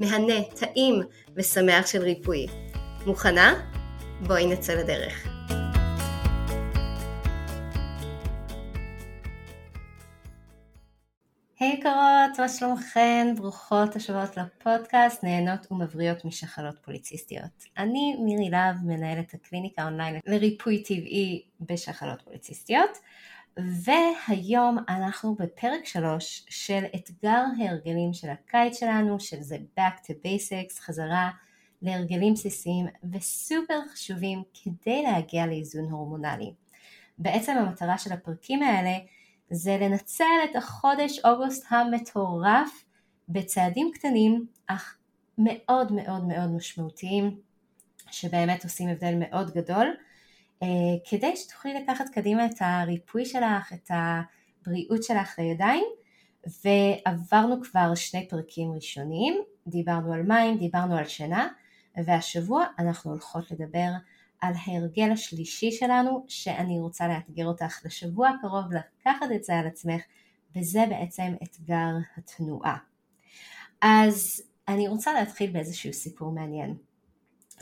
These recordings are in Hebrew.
מהנה, טעים ושמח של ריפוי. מוכנה? בואי נצא לדרך. היי יקרות, מה שלומכן? ברוכות השבועות לפודקאסט, נהנות ומבריאות משחלות פוליציסטיות. אני מירי להב, מנהלת הקליניקה אונליין לריפוי טבעי בשחלות פוליציסטיות. והיום אנחנו בפרק 3 של אתגר ההרגלים של הקיץ שלנו, שזה Back to Basics, חזרה להרגלים בסיסיים וסופר חשובים כדי להגיע לאיזון הורמונלי. בעצם המטרה של הפרקים האלה זה לנצל את החודש אוגוסט המטורף בצעדים קטנים אך מאוד מאוד מאוד משמעותיים שבאמת עושים הבדל מאוד גדול כדי שתוכלי לקחת קדימה את הריפוי שלך, את הבריאות שלך לידיים ועברנו כבר שני פרקים ראשונים, דיברנו על מים, דיברנו על שינה והשבוע אנחנו הולכות לדבר על ההרגל השלישי שלנו שאני רוצה לאתגר אותך לשבוע הקרוב לקחת את זה על עצמך וזה בעצם אתגר התנועה. אז אני רוצה להתחיל באיזשהו סיפור מעניין.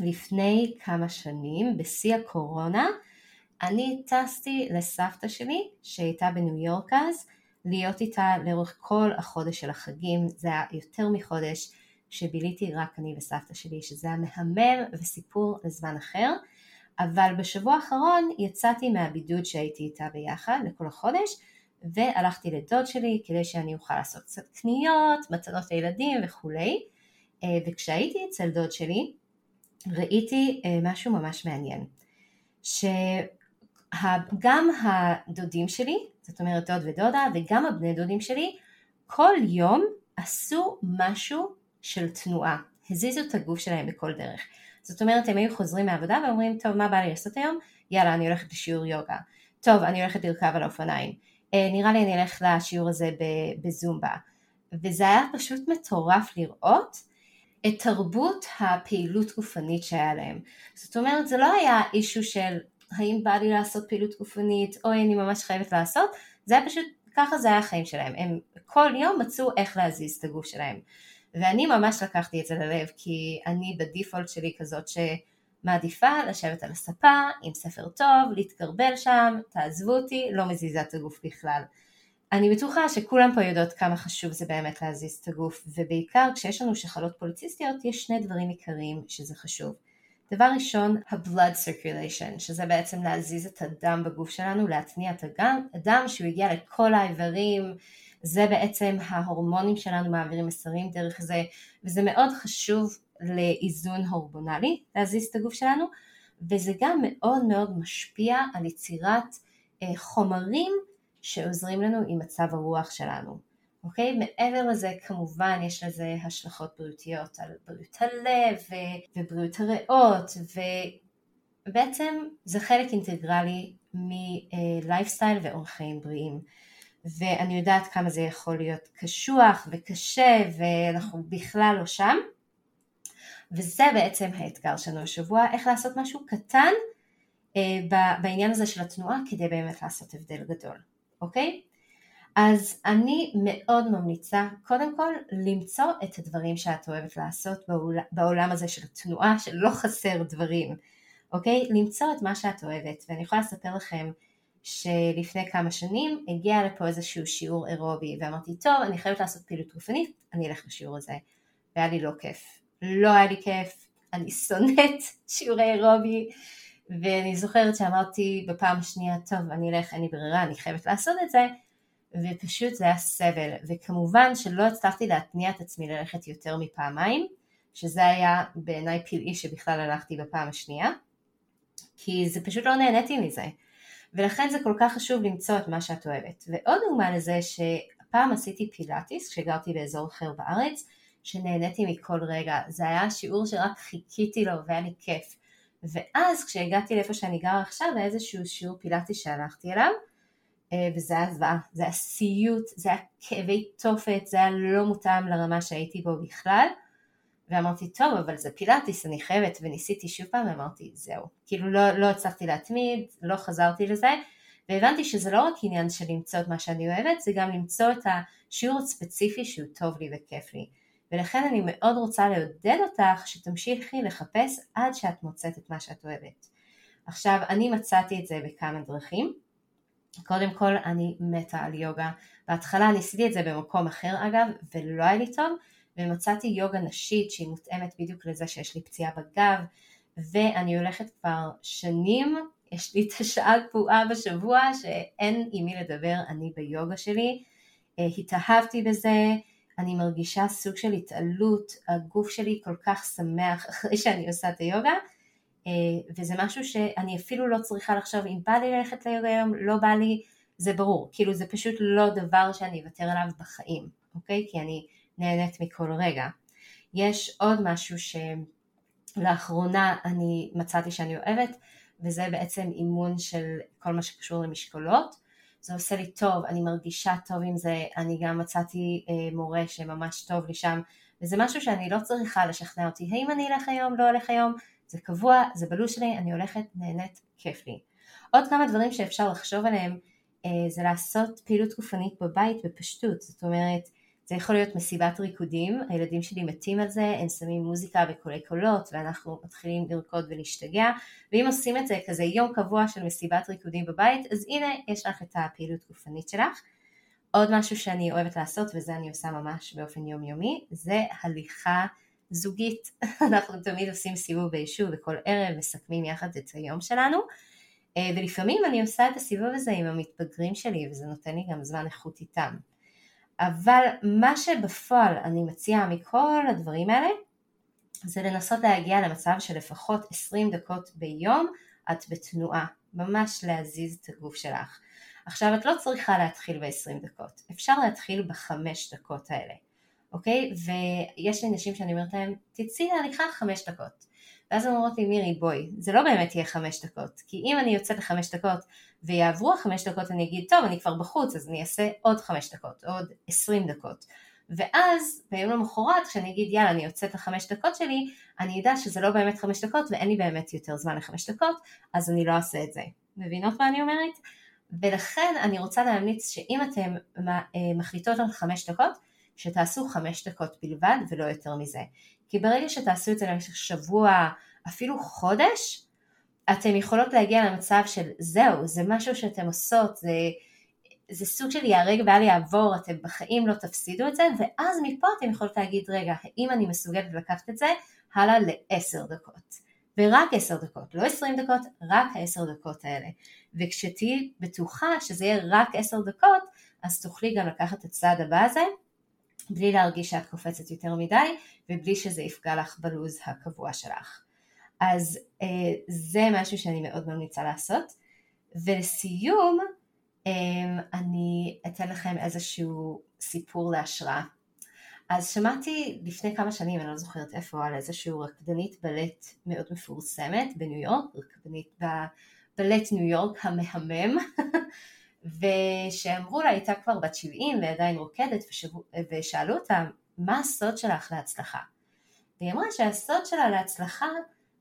לפני כמה שנים, בשיא הקורונה, אני טסתי לסבתא שלי שהייתה בניו יורק אז, להיות איתה לאורך כל החודש של החגים, זה היה יותר מחודש שביליתי רק אני וסבתא שלי, שזה היה מהמם וסיפור לזמן אחר, אבל בשבוע האחרון יצאתי מהבידוד שהייתי איתה ביחד לכל החודש, והלכתי לדוד שלי כדי שאני אוכל לעשות קצת קניות, מתנות לילדים וכולי, אה, וכשהייתי אצל דוד שלי, ראיתי אה, משהו ממש מעניין, שגם הדודים שלי, זאת אומרת דוד ודודה, וגם הבני דודים שלי, כל יום עשו משהו של תנועה, הזיזו את הגוף שלהם בכל דרך. זאת אומרת הם היו חוזרים מהעבודה ואומרים טוב מה בא לי לעשות היום? יאללה אני הולכת לשיעור יוגה. טוב אני הולכת לרכב על האופניים. אה, נראה לי אני אלך לשיעור הזה בזומבה. וזה היה פשוט מטורף לראות את תרבות הפעילות גופנית שהיה להם. זאת אומרת זה לא היה אישו של האם בא לי לעשות פעילות גופנית או אני ממש חייבת לעשות, זה היה פשוט ככה זה היה החיים שלהם, הם כל יום מצאו איך להזיז את הגוף שלהם. ואני ממש לקחתי את זה ללב כי אני בדיפולט שלי כזאת שמעדיפה לשבת על הספה עם ספר טוב, להתקרבל שם, תעזבו אותי, לא מזיזה את הגוף בכלל. אני בטוחה שכולם פה יודעות כמה חשוב זה באמת להזיז את הגוף, ובעיקר כשיש לנו שחלות פוליציסטיות יש שני דברים עיקריים שזה חשוב. דבר ראשון, ה-blood circulation, שזה בעצם להזיז את הדם בגוף שלנו, להתניע את הדם, שהוא יגיע לכל האיברים, זה בעצם ההורמונים שלנו מעבירים מסרים דרך זה, וזה מאוד חשוב לאיזון הורמונלי, להזיז את הגוף שלנו, וזה גם מאוד מאוד משפיע על יצירת אה, חומרים שעוזרים לנו עם מצב הרוח שלנו. אוקיי? מעבר לזה כמובן יש לזה השלכות בריאותיות על בריאות הלב ובריאות הריאות ובעצם זה חלק אינטגרלי מלייפסטייל ואורח חיים בריאים. ואני יודעת כמה זה יכול להיות קשוח וקשה ואנחנו בכלל לא שם וזה בעצם האתגר שלנו השבוע, איך לעשות משהו קטן אה, בעניין הזה של התנועה כדי באמת לעשות הבדל גדול, אוקיי? אז אני מאוד ממליצה קודם כל למצוא את הדברים שאת אוהבת לעשות בעול, בעולם הזה של תנועה שלא חסר דברים, אוקיי? למצוא את מה שאת אוהבת ואני יכולה לספר לכם שלפני כמה שנים הגיע לפה איזשהו שיעור אירובי ואמרתי טוב אני חייבת לעשות פעילות גופנית אני אלך לשיעור הזה והיה לי לא כיף לא היה לי כיף אני שונאת שיעורי אירובי, ואני זוכרת שאמרתי בפעם השנייה, טוב, אני אלך, אין לי ברירה, אני חייבת לעשות את זה, ופשוט זה היה סבל, וכמובן שלא הצלחתי להתניע את עצמי ללכת יותר מפעמיים, שזה היה בעיניי פלאי שבכלל הלכתי בפעם השנייה, כי זה פשוט לא נהניתי מזה, ולכן זה כל כך חשוב למצוא את מה שאת אוהבת. ועוד דוגמה לזה שפעם עשיתי פילאטיס כשגרתי באזור אחר בארץ, שנהניתי מכל רגע, זה היה שיעור שרק חיכיתי לו והיה לי כיף. ואז כשהגעתי לאיפה שאני גרה עכשיו, היה איזשהו שיעור פילאטיס שהלכתי אליו, אה, וזה היה זוועה, זה היה סיוט, זה היה כאבי תופת, זה היה לא מותאם לרמה שהייתי בו בכלל, ואמרתי טוב אבל זה פילאטיס אני חייבת. וניסיתי שוב פעם ואמרתי זהו. כאילו לא, לא הצלחתי להתמיד לא חזרתי לזה. והבנתי שזה לא רק עניין של למצוא את מה שאני אוהבת זה גם למצוא את השיעור הספציפי שהוא טוב לי וכיף לי ולכן אני מאוד רוצה לעודד אותך שתמשיכי לחפש עד שאת מוצאת את מה שאת אוהבת. עכשיו אני מצאתי את זה בכמה דרכים. קודם כל אני מתה על יוגה. בהתחלה ניסיתי את זה במקום אחר אגב ולא היה לי טוב ומצאתי יוגה נשית שהיא מותאמת בדיוק לזה שיש לי פציעה בגב ואני הולכת כבר שנים, יש לי את השעה הקבועה בשבוע שאין עם מי לדבר, אני ביוגה שלי, אה, התאהבתי בזה, אני מרגישה סוג של התעלות, הגוף שלי כל כך שמח אחרי שאני עושה את היוגה אה, וזה משהו שאני אפילו לא צריכה לחשוב אם בא לי ללכת ליוגה היום, לא בא לי, זה ברור, כאילו זה פשוט לא דבר שאני אוותר עליו בחיים, אוקיי? כי אני נהנית מכל רגע. יש עוד משהו שלאחרונה אני מצאתי שאני אוהבת וזה בעצם אימון של כל מה שקשור למשקולות. זה עושה לי טוב, אני מרגישה טוב עם זה, אני גם מצאתי אה, מורה שממש טוב לי שם וזה משהו שאני לא צריכה לשכנע אותי האם אני אלך היום, לא אלך היום, זה קבוע, זה בלו"ז שלי, אני הולכת, נהנית, כיף לי. עוד כמה דברים שאפשר לחשוב עליהם אה, זה לעשות פעילות גופנית בבית בפשטות, זאת אומרת זה יכול להיות מסיבת ריקודים, הילדים שלי מתים על זה, הם שמים מוזיקה בקולי קולות ואנחנו מתחילים לרקוד ולהשתגע ואם עושים את זה כזה יום קבוע של מסיבת ריקודים בבית אז הנה יש לך את הפעילות גופנית שלך. עוד משהו שאני אוהבת לעשות וזה אני עושה ממש באופן יומיומי זה הליכה זוגית. אנחנו תמיד עושים סיבוב ביישוב וכל ערב מסכמים יחד את היום שלנו אה, ולפעמים אני עושה את הסיבוב הזה עם המתבגרים שלי וזה נותן לי גם זמן איכות איתם. אבל מה שבפועל אני מציעה מכל הדברים האלה זה לנסות להגיע למצב של לפחות 20 דקות ביום את בתנועה, ממש להזיז את הגוף שלך. עכשיו את לא צריכה להתחיל ב-20 דקות, אפשר להתחיל בחמש דקות האלה, אוקיי? ויש לי נשים שאני אומרת להם, תצאי להליכה חמש דקות. ואז הן אומרות לי מירי בואי, זה לא באמת יהיה חמש דקות, כי אם אני יוצאת לחמש דקות ויעברו החמש דקות אני אגיד טוב אני כבר בחוץ אז אני אעשה עוד חמש דקות, עוד עשרים דקות ואז ביום למחרת כשאני אגיד יאללה אני יוצאת לחמש דקות שלי אני אדע שזה לא באמת חמש דקות ואין לי באמת יותר זמן לחמש דקות אז אני לא אעשה את זה. מבינות מה אני אומרת? ולכן אני רוצה להמליץ שאם אתם אה, מחליטות על חמש דקות שתעשו חמש דקות בלבד ולא יותר מזה. כי ברגע שתעשו את זה למשך שבוע, אפילו חודש, אתם יכולות להגיע למצב של זהו, זה משהו שאתם עושות, זה, זה סוג של ייהרג ואל יעבור, אתם בחיים לא תפסידו את זה, ואז מפה אתם יכולות להגיד, רגע, האם אני מסוגלת לקחת את זה הלאה לעשר דקות. ורק עשר דקות, לא עשרים דקות, רק העשר דקות האלה. וכשתהיי בטוחה שזה יהיה רק עשר דקות, אז תוכלי גם לקחת את הצעד הבא הזה, בלי להרגיש שאת קופצת יותר מדי, ובלי שזה יפגע לך בלוז הקבוע שלך. אז אה, זה משהו שאני מאוד ממליצה לעשות. ולסיום, אה, אני אתן לכם איזשהו סיפור להשראה. אז שמעתי לפני כמה שנים, אני לא זוכרת איפה, על איזשהו רקדנית בלט מאוד מפורסמת בניו יורק, רקדנית בבלט ניו יורק המהמם, ושאמרו לה, הייתה כבר בת 70 ועדיין רוקדת, ושאלו אותה, מה הסוד שלך להצלחה? והיא אמרה שהסוד שלה להצלחה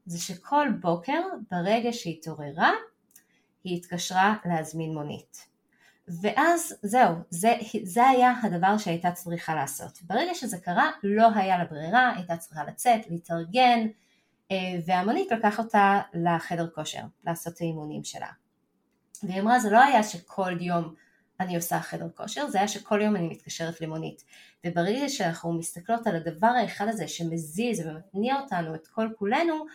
זה שכל בוקר ברגע שהיא התעוררה היא התקשרה להזמין מונית. ואז זהו, זה, זה היה הדבר שהייתה צריכה לעשות. ברגע שזה קרה לא היה לה ברירה, הייתה צריכה לצאת, להתארגן אה, והמונית לקח אותה לחדר כושר לעשות את האימונים שלה. והיא אמרה זה לא היה שכל יום אני עושה חדר כושר, זה היה שכל יום אני מתקשרת למונית. וברגע שאנחנו מסתכלות על הדבר האחד הזה שמזיז ומתניע אותנו את כל כולנו,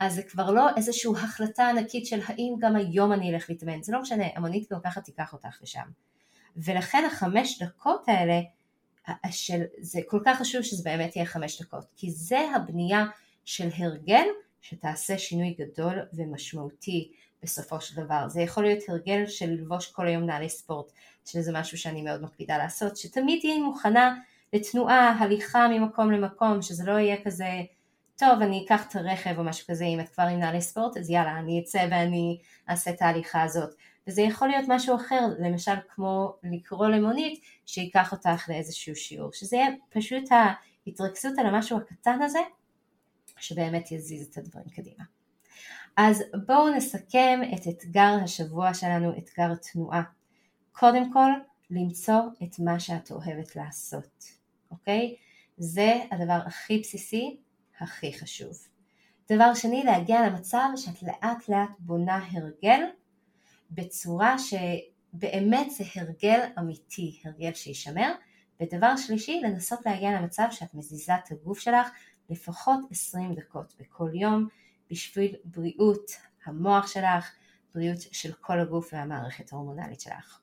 אז זה כבר לא איזושהי החלטה ענקית של האם גם היום אני אלך להתאמן, זה לא משנה, המונית גם ככה תיקח אותך לשם. ולכן החמש דקות האלה, של, זה כל כך חשוב שזה באמת יהיה חמש דקות, כי זה הבנייה של הרגל שתעשה שינוי גדול ומשמעותי בסופו של דבר. זה יכול להיות הרגל של ללבוש כל היום נעלי ספורט, שזה משהו שאני מאוד מקפידה לעשות, שתמיד תהיי מוכנה לתנועה, הליכה ממקום למקום, שזה לא יהיה כזה, טוב אני אקח את הרכב או משהו כזה, אם את כבר עם נעלי ספורט אז יאללה אני אצא ואני אעשה את ההליכה הזאת. וזה יכול להיות משהו אחר, למשל כמו לקרוא למונית שייקח אותך לאיזשהו שיעור, שזה יהיה פשוט ההתרכזות על המשהו הקטן הזה, שבאמת יזיז את הדברים קדימה. אז בואו נסכם את אתגר השבוע שלנו, אתגר תנועה. קודם כל, למצוא את מה שאת אוהבת לעשות, אוקיי? זה הדבר הכי בסיסי, הכי חשוב. דבר שני, להגיע למצב שאת לאט לאט בונה הרגל בצורה שבאמת זה הרגל אמיתי, הרגל שישמר. ודבר שלישי, לנסות להגיע למצב שאת מזיזה את הגוף שלך לפחות 20 דקות בכל יום בשביל בריאות המוח שלך, בריאות של כל הגוף והמערכת ההורמונלית שלך.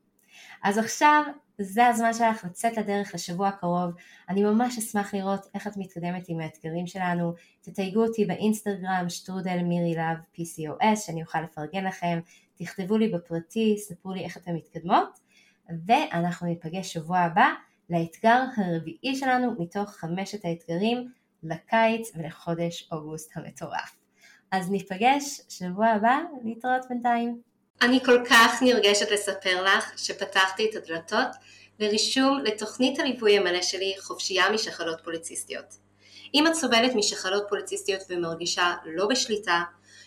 אז עכשיו זה הזמן שלך לצאת לדרך לשבוע הקרוב. אני ממש אשמח לראות איך את מתקדמת עם האתגרים שלנו. תתייגו אותי באינסטגרם שטרודל מירי להב PCOS שאני אוכל לפרגן לכם. תכתבו לי בפרטי, ספרו לי איך אתן מתקדמות. ואנחנו ניפגש שבוע הבא לאתגר הרביעי שלנו מתוך חמשת האתגרים לקיץ ולחודש אוגוסט המטורף. אז ניפגש שבוע הבא, להתראות בינתיים. אני כל כך נרגשת לספר לך שפתחתי את הדלתות לרישום לתוכנית הליווי המלא שלי חופשייה משחלות פוליציסטיות. אם את סובלת משחלות פוליציסטיות ומרגישה לא בשליטה,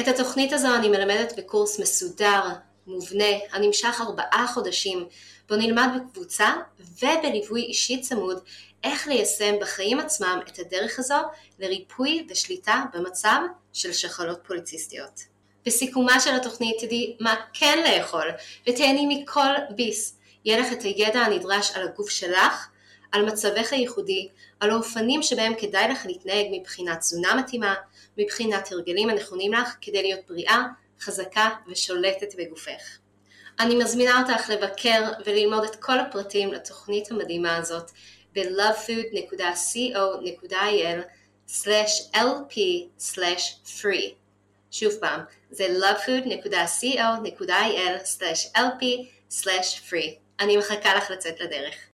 את התוכנית הזו אני מלמדת בקורס מסודר, מובנה, הנמשך ארבעה חודשים, בו נלמד בקבוצה ובליווי אישי צמוד איך ליישם בחיים עצמם את הדרך הזו לריפוי ושליטה במצב של שחלות פוליציסטיות. בסיכומה של התוכנית תדעי מה כן לאכול ותהני מכל ביס. יהיה לך את הידע הנדרש על הגוף שלך, על מצבך הייחודי, על האופנים שבהם כדאי לך להתנהג מבחינת תזונה מתאימה, מבחינת הרגלים הנכונים לך כדי להיות בריאה, חזקה ושולטת בגופך. אני מזמינה אותך לבקר וללמוד את כל הפרטים לתוכנית המדהימה הזאת ב-lovefood.co.il/lp/free שוב פעם, זה lovefood.co.il/lp/free אני מחכה לך לצאת לדרך.